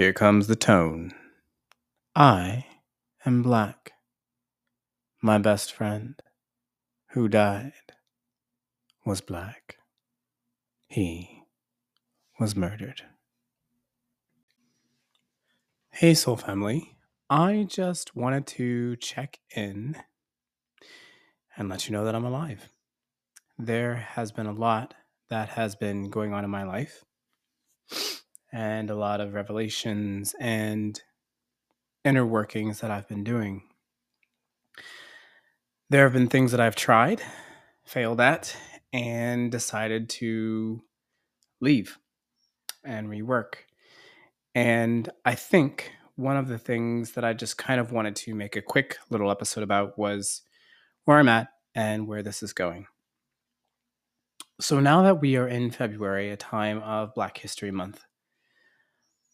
Here comes the tone. I am black. My best friend, who died, was black. He was murdered. Hey, Soul Family. I just wanted to check in and let you know that I'm alive. There has been a lot that has been going on in my life, and a lot of revelations and inner workings that I've been doing. There have been things that I've tried, failed at, and decided to leave and rework. And I think one of the things that I just kind of wanted to make a quick little episode about was where I'm at and where this is going. So now that we are in February, a time of Black History Month,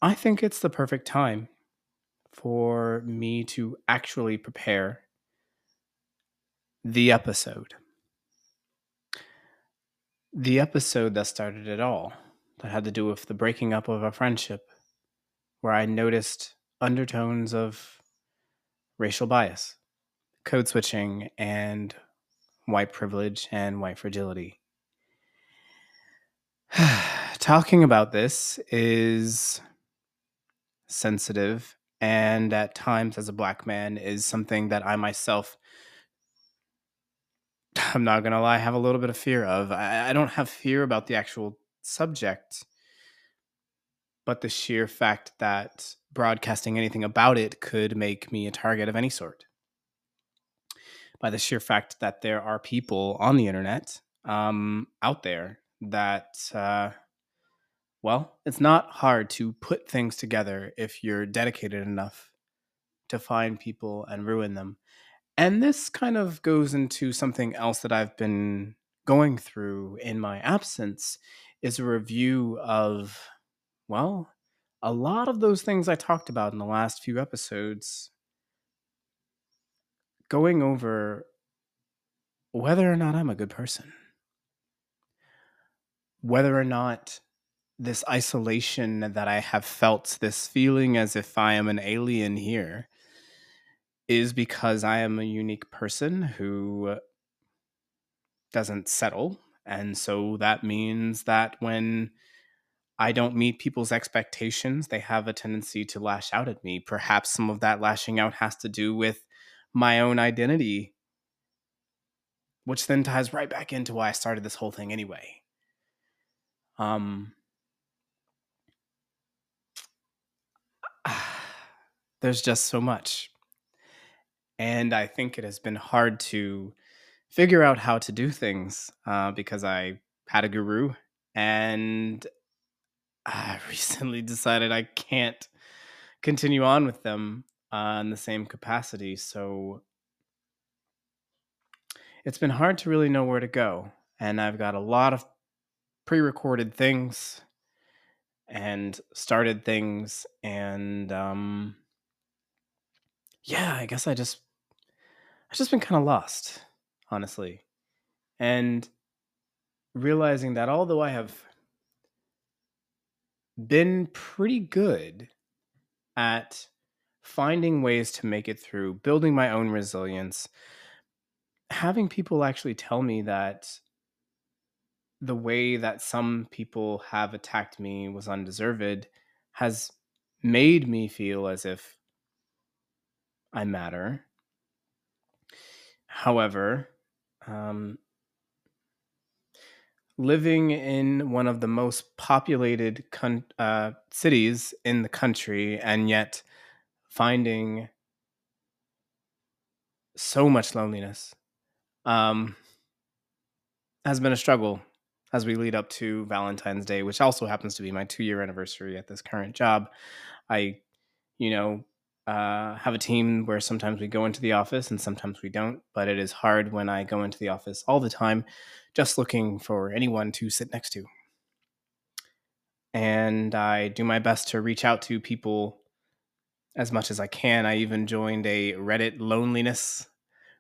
I think it's the perfect time for me to actually prepare the episode. The episode that started it all, that had to do with the breaking up of a friendship, where I noticed undertones of racial bias, code switching, and white privilege and white fragility. Talking about this is sensitive and at times as a black man is something that I myself I'm not gonna lie, have a little bit of fear of. I, I don't have fear about the actual subject, but the sheer fact that broadcasting anything about it could make me a target of any sort. By the sheer fact that there are people on the internet um, out there that uh, well, it's not hard to put things together if you're dedicated enough to find people and ruin them. And this kind of goes into something else that I've been going through in my absence is a review of well, a lot of those things I talked about in the last few episodes going over whether or not I'm a good person. Whether or not this isolation that I have felt, this feeling as if I am an alien here, is because I am a unique person who doesn't settle. And so that means that when I don't meet people's expectations, they have a tendency to lash out at me. Perhaps some of that lashing out has to do with my own identity, which then ties right back into why I started this whole thing anyway. Um, there's just so much. And I think it has been hard to figure out how to do things uh, because I had a guru and I recently decided I can't continue on with them uh, in the same capacity. So it's been hard to really know where to go. And I've got a lot of pre recorded things and started things and um yeah, I guess I just I've just been kind of lost, honestly. And realizing that although I have been pretty good at finding ways to make it through, building my own resilience, having people actually tell me that the way that some people have attacked me was undeserved has made me feel as if I matter. However, um, living in one of the most populated con- uh, cities in the country and yet finding so much loneliness um, has been a struggle as we lead up to Valentine's Day, which also happens to be my two year anniversary at this current job. I, you know, uh, have a team where sometimes we go into the office and sometimes we don't, but it is hard when I go into the office all the time just looking for anyone to sit next to. And I do my best to reach out to people as much as I can. I even joined a Reddit loneliness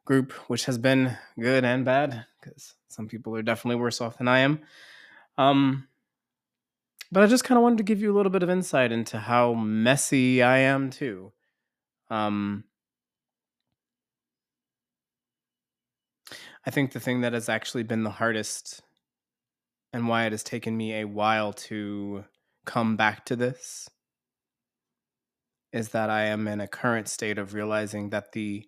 group, which has been good and bad because some people are definitely worse off than I am. Um, but I just kind of wanted to give you a little bit of insight into how messy I am too. Um, I think the thing that has actually been the hardest and why it has taken me a while to come back to this is that I am in a current state of realizing that the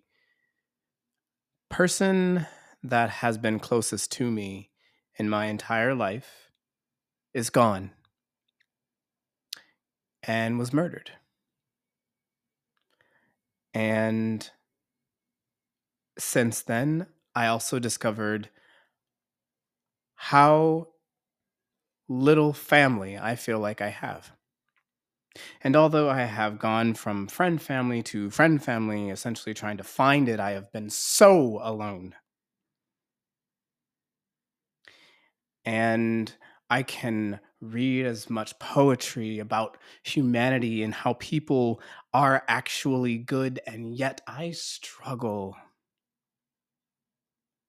person that has been closest to me in my entire life is gone and was murdered. And since then, I also discovered how little family I feel like I have. And although I have gone from friend family to friend family, essentially trying to find it, I have been so alone. And I can read as much poetry about humanity and how people are actually good, and yet I struggle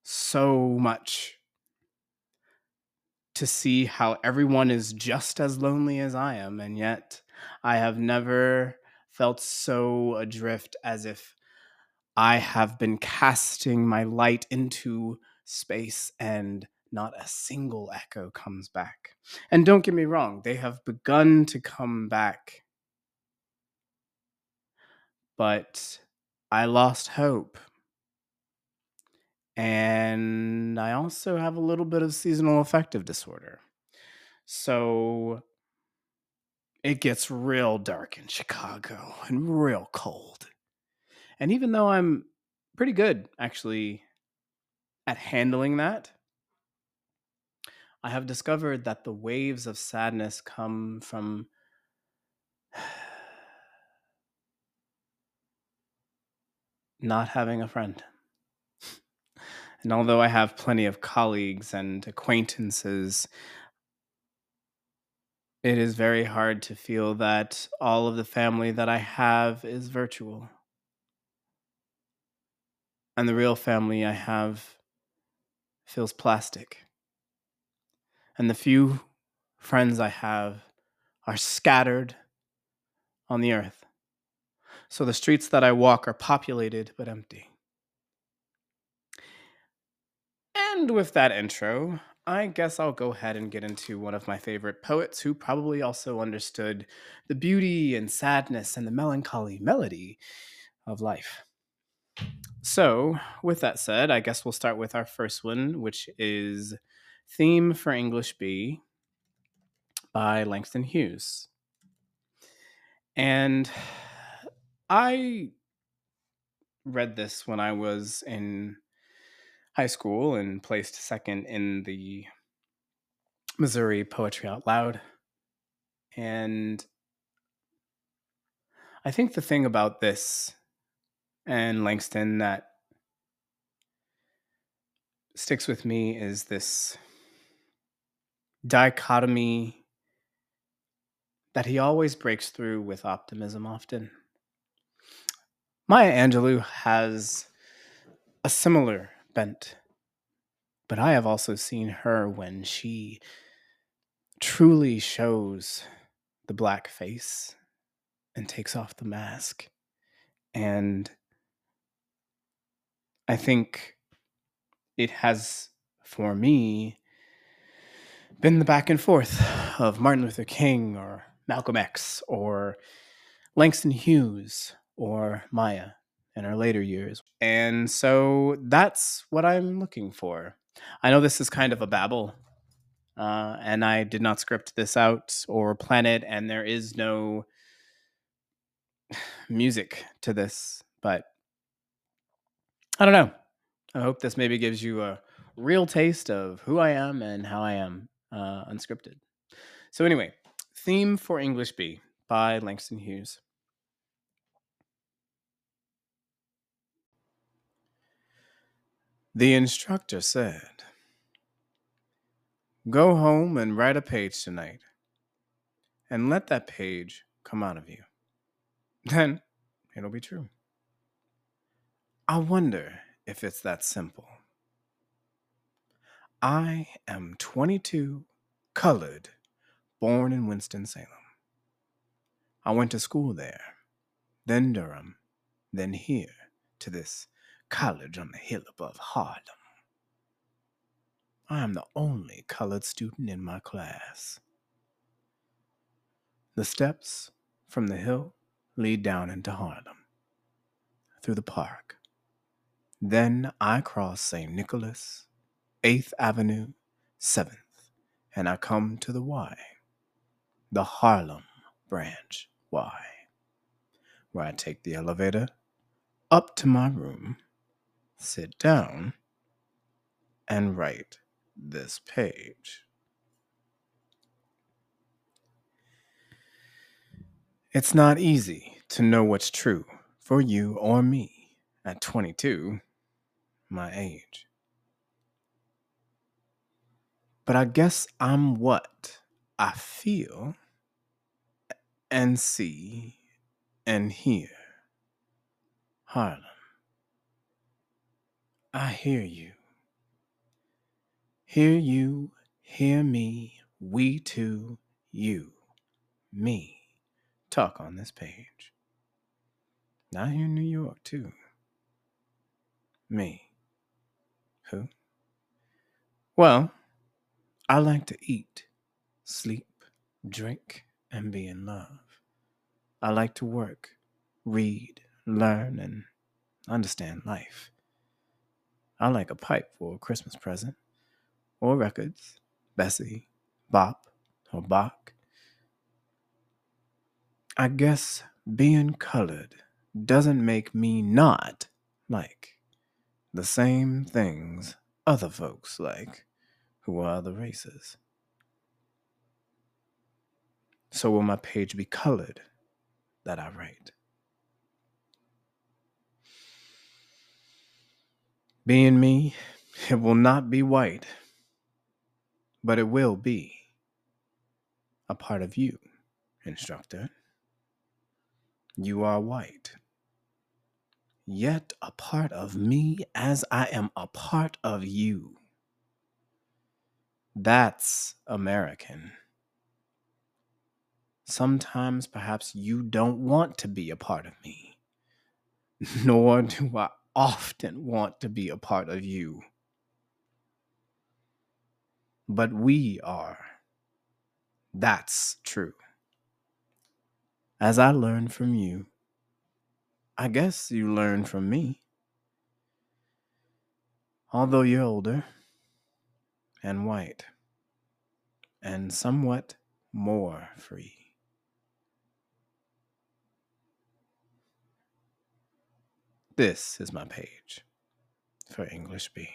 so much to see how everyone is just as lonely as I am, and yet I have never felt so adrift as if I have been casting my light into space and not a single echo comes back. And don't get me wrong, they have begun to come back. But I lost hope. And I also have a little bit of seasonal affective disorder. So it gets real dark in Chicago and real cold. And even though I'm pretty good actually at handling that, I have discovered that the waves of sadness come from not having a friend. And although I have plenty of colleagues and acquaintances, it is very hard to feel that all of the family that I have is virtual. And the real family I have feels plastic and the few friends I have are scattered on the earth. So the streets that I walk are populated but empty. And with that intro, I guess I'll go ahead and get into one of my favorite poets who probably also understood the beauty and sadness and the melancholy melody of life. So, with that said, I guess we'll start with our first one, which is Theme for English B by Langston Hughes. And I read this when I was in high school and placed second in the Missouri Poetry Out Loud. And I think the thing about this and Langston that sticks with me is this dichotomy that he always breaks through with optimism often. Maya Angelou has a similar bent, but I have also seen her when she truly shows the black face and takes off the mask. And I think it has, for me, been the back and forth of Martin Luther King or Malcolm X or Langston Hughes or Maya in our later years. And so that's what I'm looking for. I know this is kind of a babble, uh, and I did not script this out or plan it, and there is no music to this, but I don't know. I hope this maybe gives you a real taste of who I am and how I am uh, unscripted. So, anyway, theme for English B by Langston Hughes. The instructor said, Go home and write a page tonight, and let that page come out of you. Then it'll be true. I wonder if it's that simple. I am 22, colored, born in Winston-Salem. I went to school there, then Durham, then here to this college on the hill above Harlem. I am the only colored student in my class. The steps from the hill lead down into Harlem, through the park. Then I cross St. Nicholas, 8th Avenue, 7th, and I come to the Y, the Harlem branch Y, where I take the elevator up to my room, sit down, and write this page. It's not easy to know what's true for you or me at 22, my age. But I guess I'm what I feel and see and hear. Harlem. I hear you. Hear you, hear me, we two, you, me, talk on this page. I hear New York too. Me. Who? Well, I like to eat, sleep, drink, and be in love. I like to work, read, learn, and understand life. I like a pipe for a Christmas present, or records, Bessie, Bop, or Bach. I guess being colored doesn't make me not like the same things other folks like who are the races. So will my page be colored that I write? Being me, it will not be white, but it will be a part of you, instructor. You are white, yet a part of me as I am a part of you. That's American. Sometimes perhaps you don't want to be a part of me, nor do I often want to be a part of you. But we are. That's true. As I learn from you, I guess you learn from me. Although you're older and white and somewhat more free. This is my page for English B.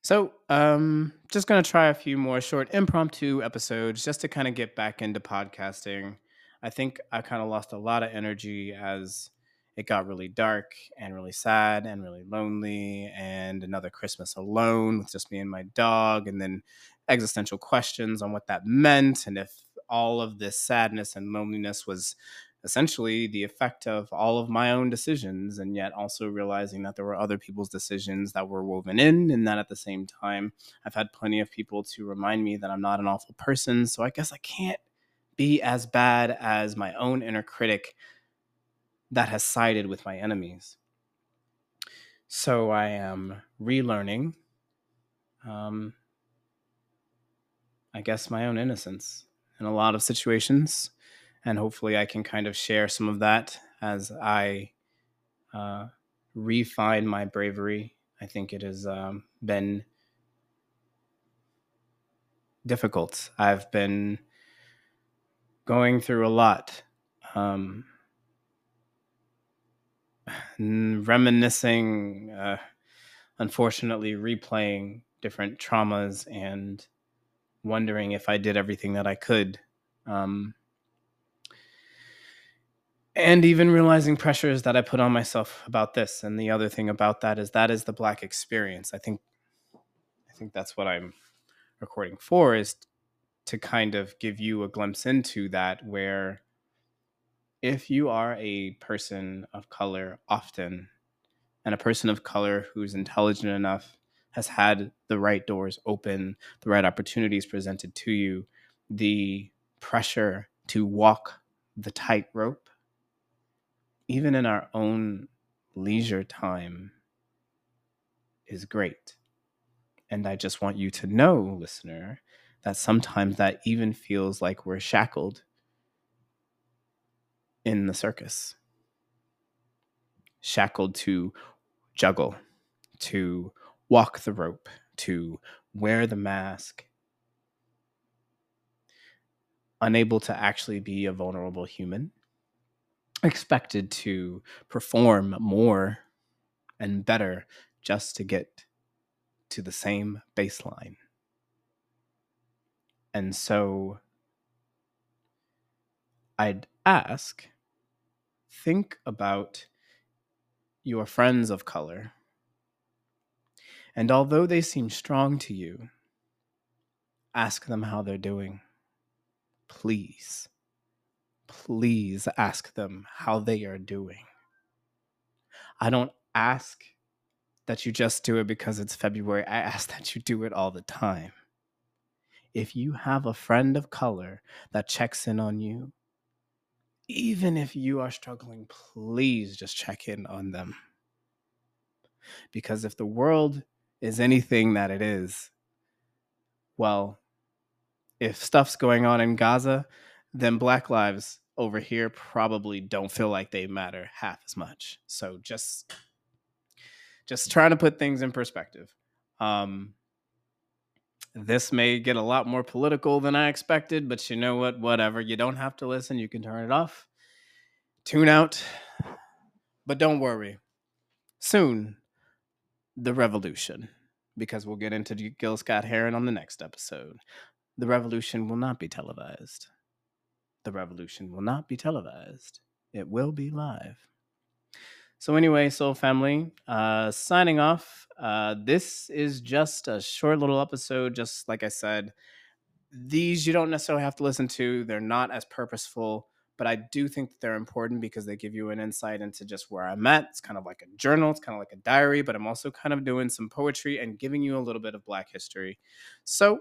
So, um, just gonna try a few more short impromptu episodes just to kind of get back into podcasting. I think I kind of lost a lot of energy as it got really dark and really sad and really lonely and another christmas alone with just me and my dog and then existential questions on what that meant and if all of this sadness and loneliness was essentially the effect of all of my own decisions and yet also realizing that there were other people's decisions that were woven in and that at the same time i've had plenty of people to remind me that i'm not an awful person so i guess i can't be as bad as my own inner critic that has sided with my enemies. So I am relearning, um, I guess, my own innocence in a lot of situations. And hopefully I can kind of share some of that as I uh, refine my bravery. I think it has um, been difficult. I've been going through a lot. Um, reminiscing, uh, unfortunately, replaying different traumas and wondering if I did everything that I could. Um, and even realizing pressures that I put on myself about this. And the other thing about that is that is the black experience. I think I think that's what I'm recording for is to kind of give you a glimpse into that where if you are a person of color, often and a person of color who's intelligent enough has had the right doors open, the right opportunities presented to you, the pressure to walk the tightrope, even in our own leisure time, is great. And I just want you to know, listener, that sometimes that even feels like we're shackled in the circus, shackled to juggle, to walk the rope, to wear the mask, unable to actually be a vulnerable human, expected to perform more and better just to get to the same baseline. And so I'd ask think about your friends of color. And although they seem strong to you, ask them how they're doing. Please, please ask them how they are doing. I don't ask that you just do it because it's February. I ask that you do it all the time if you have a friend of color that checks in on you, even if you are struggling, please just check in on them. Because if the world is anything that it is, well, if stuff's going on in Gaza, then Black lives over here probably don't feel like they matter half as much. So just just trying to put things in perspective. Um, this may get a lot more political than I expected, but you know what? Whatever. You don't have to listen. You can turn it off, tune out. But don't worry. Soon, the revolution, because we'll get into Gil Scott Heron on the next episode. The revolution will not be televised. The revolution will not be televised. It will be live. So anyway, Soul Family, uh, signing off. Uh, this is just a short little episode. Just like I said, these you don't necessarily have to listen to. They're not as purposeful, but I do think that they're important because they give you an insight into just where I'm at. It's kind of like a journal. It's kind of like a diary, but I'm also kind of doing some poetry and giving you a little bit of Black history. So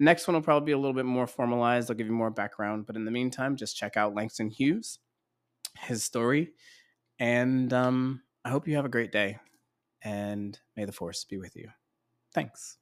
next one will probably be a little bit more formalized. I'll give you more background, but in the meantime, just check out Langston Hughes, his story and um, I hope you have a great day. And may the force be with you. Thanks.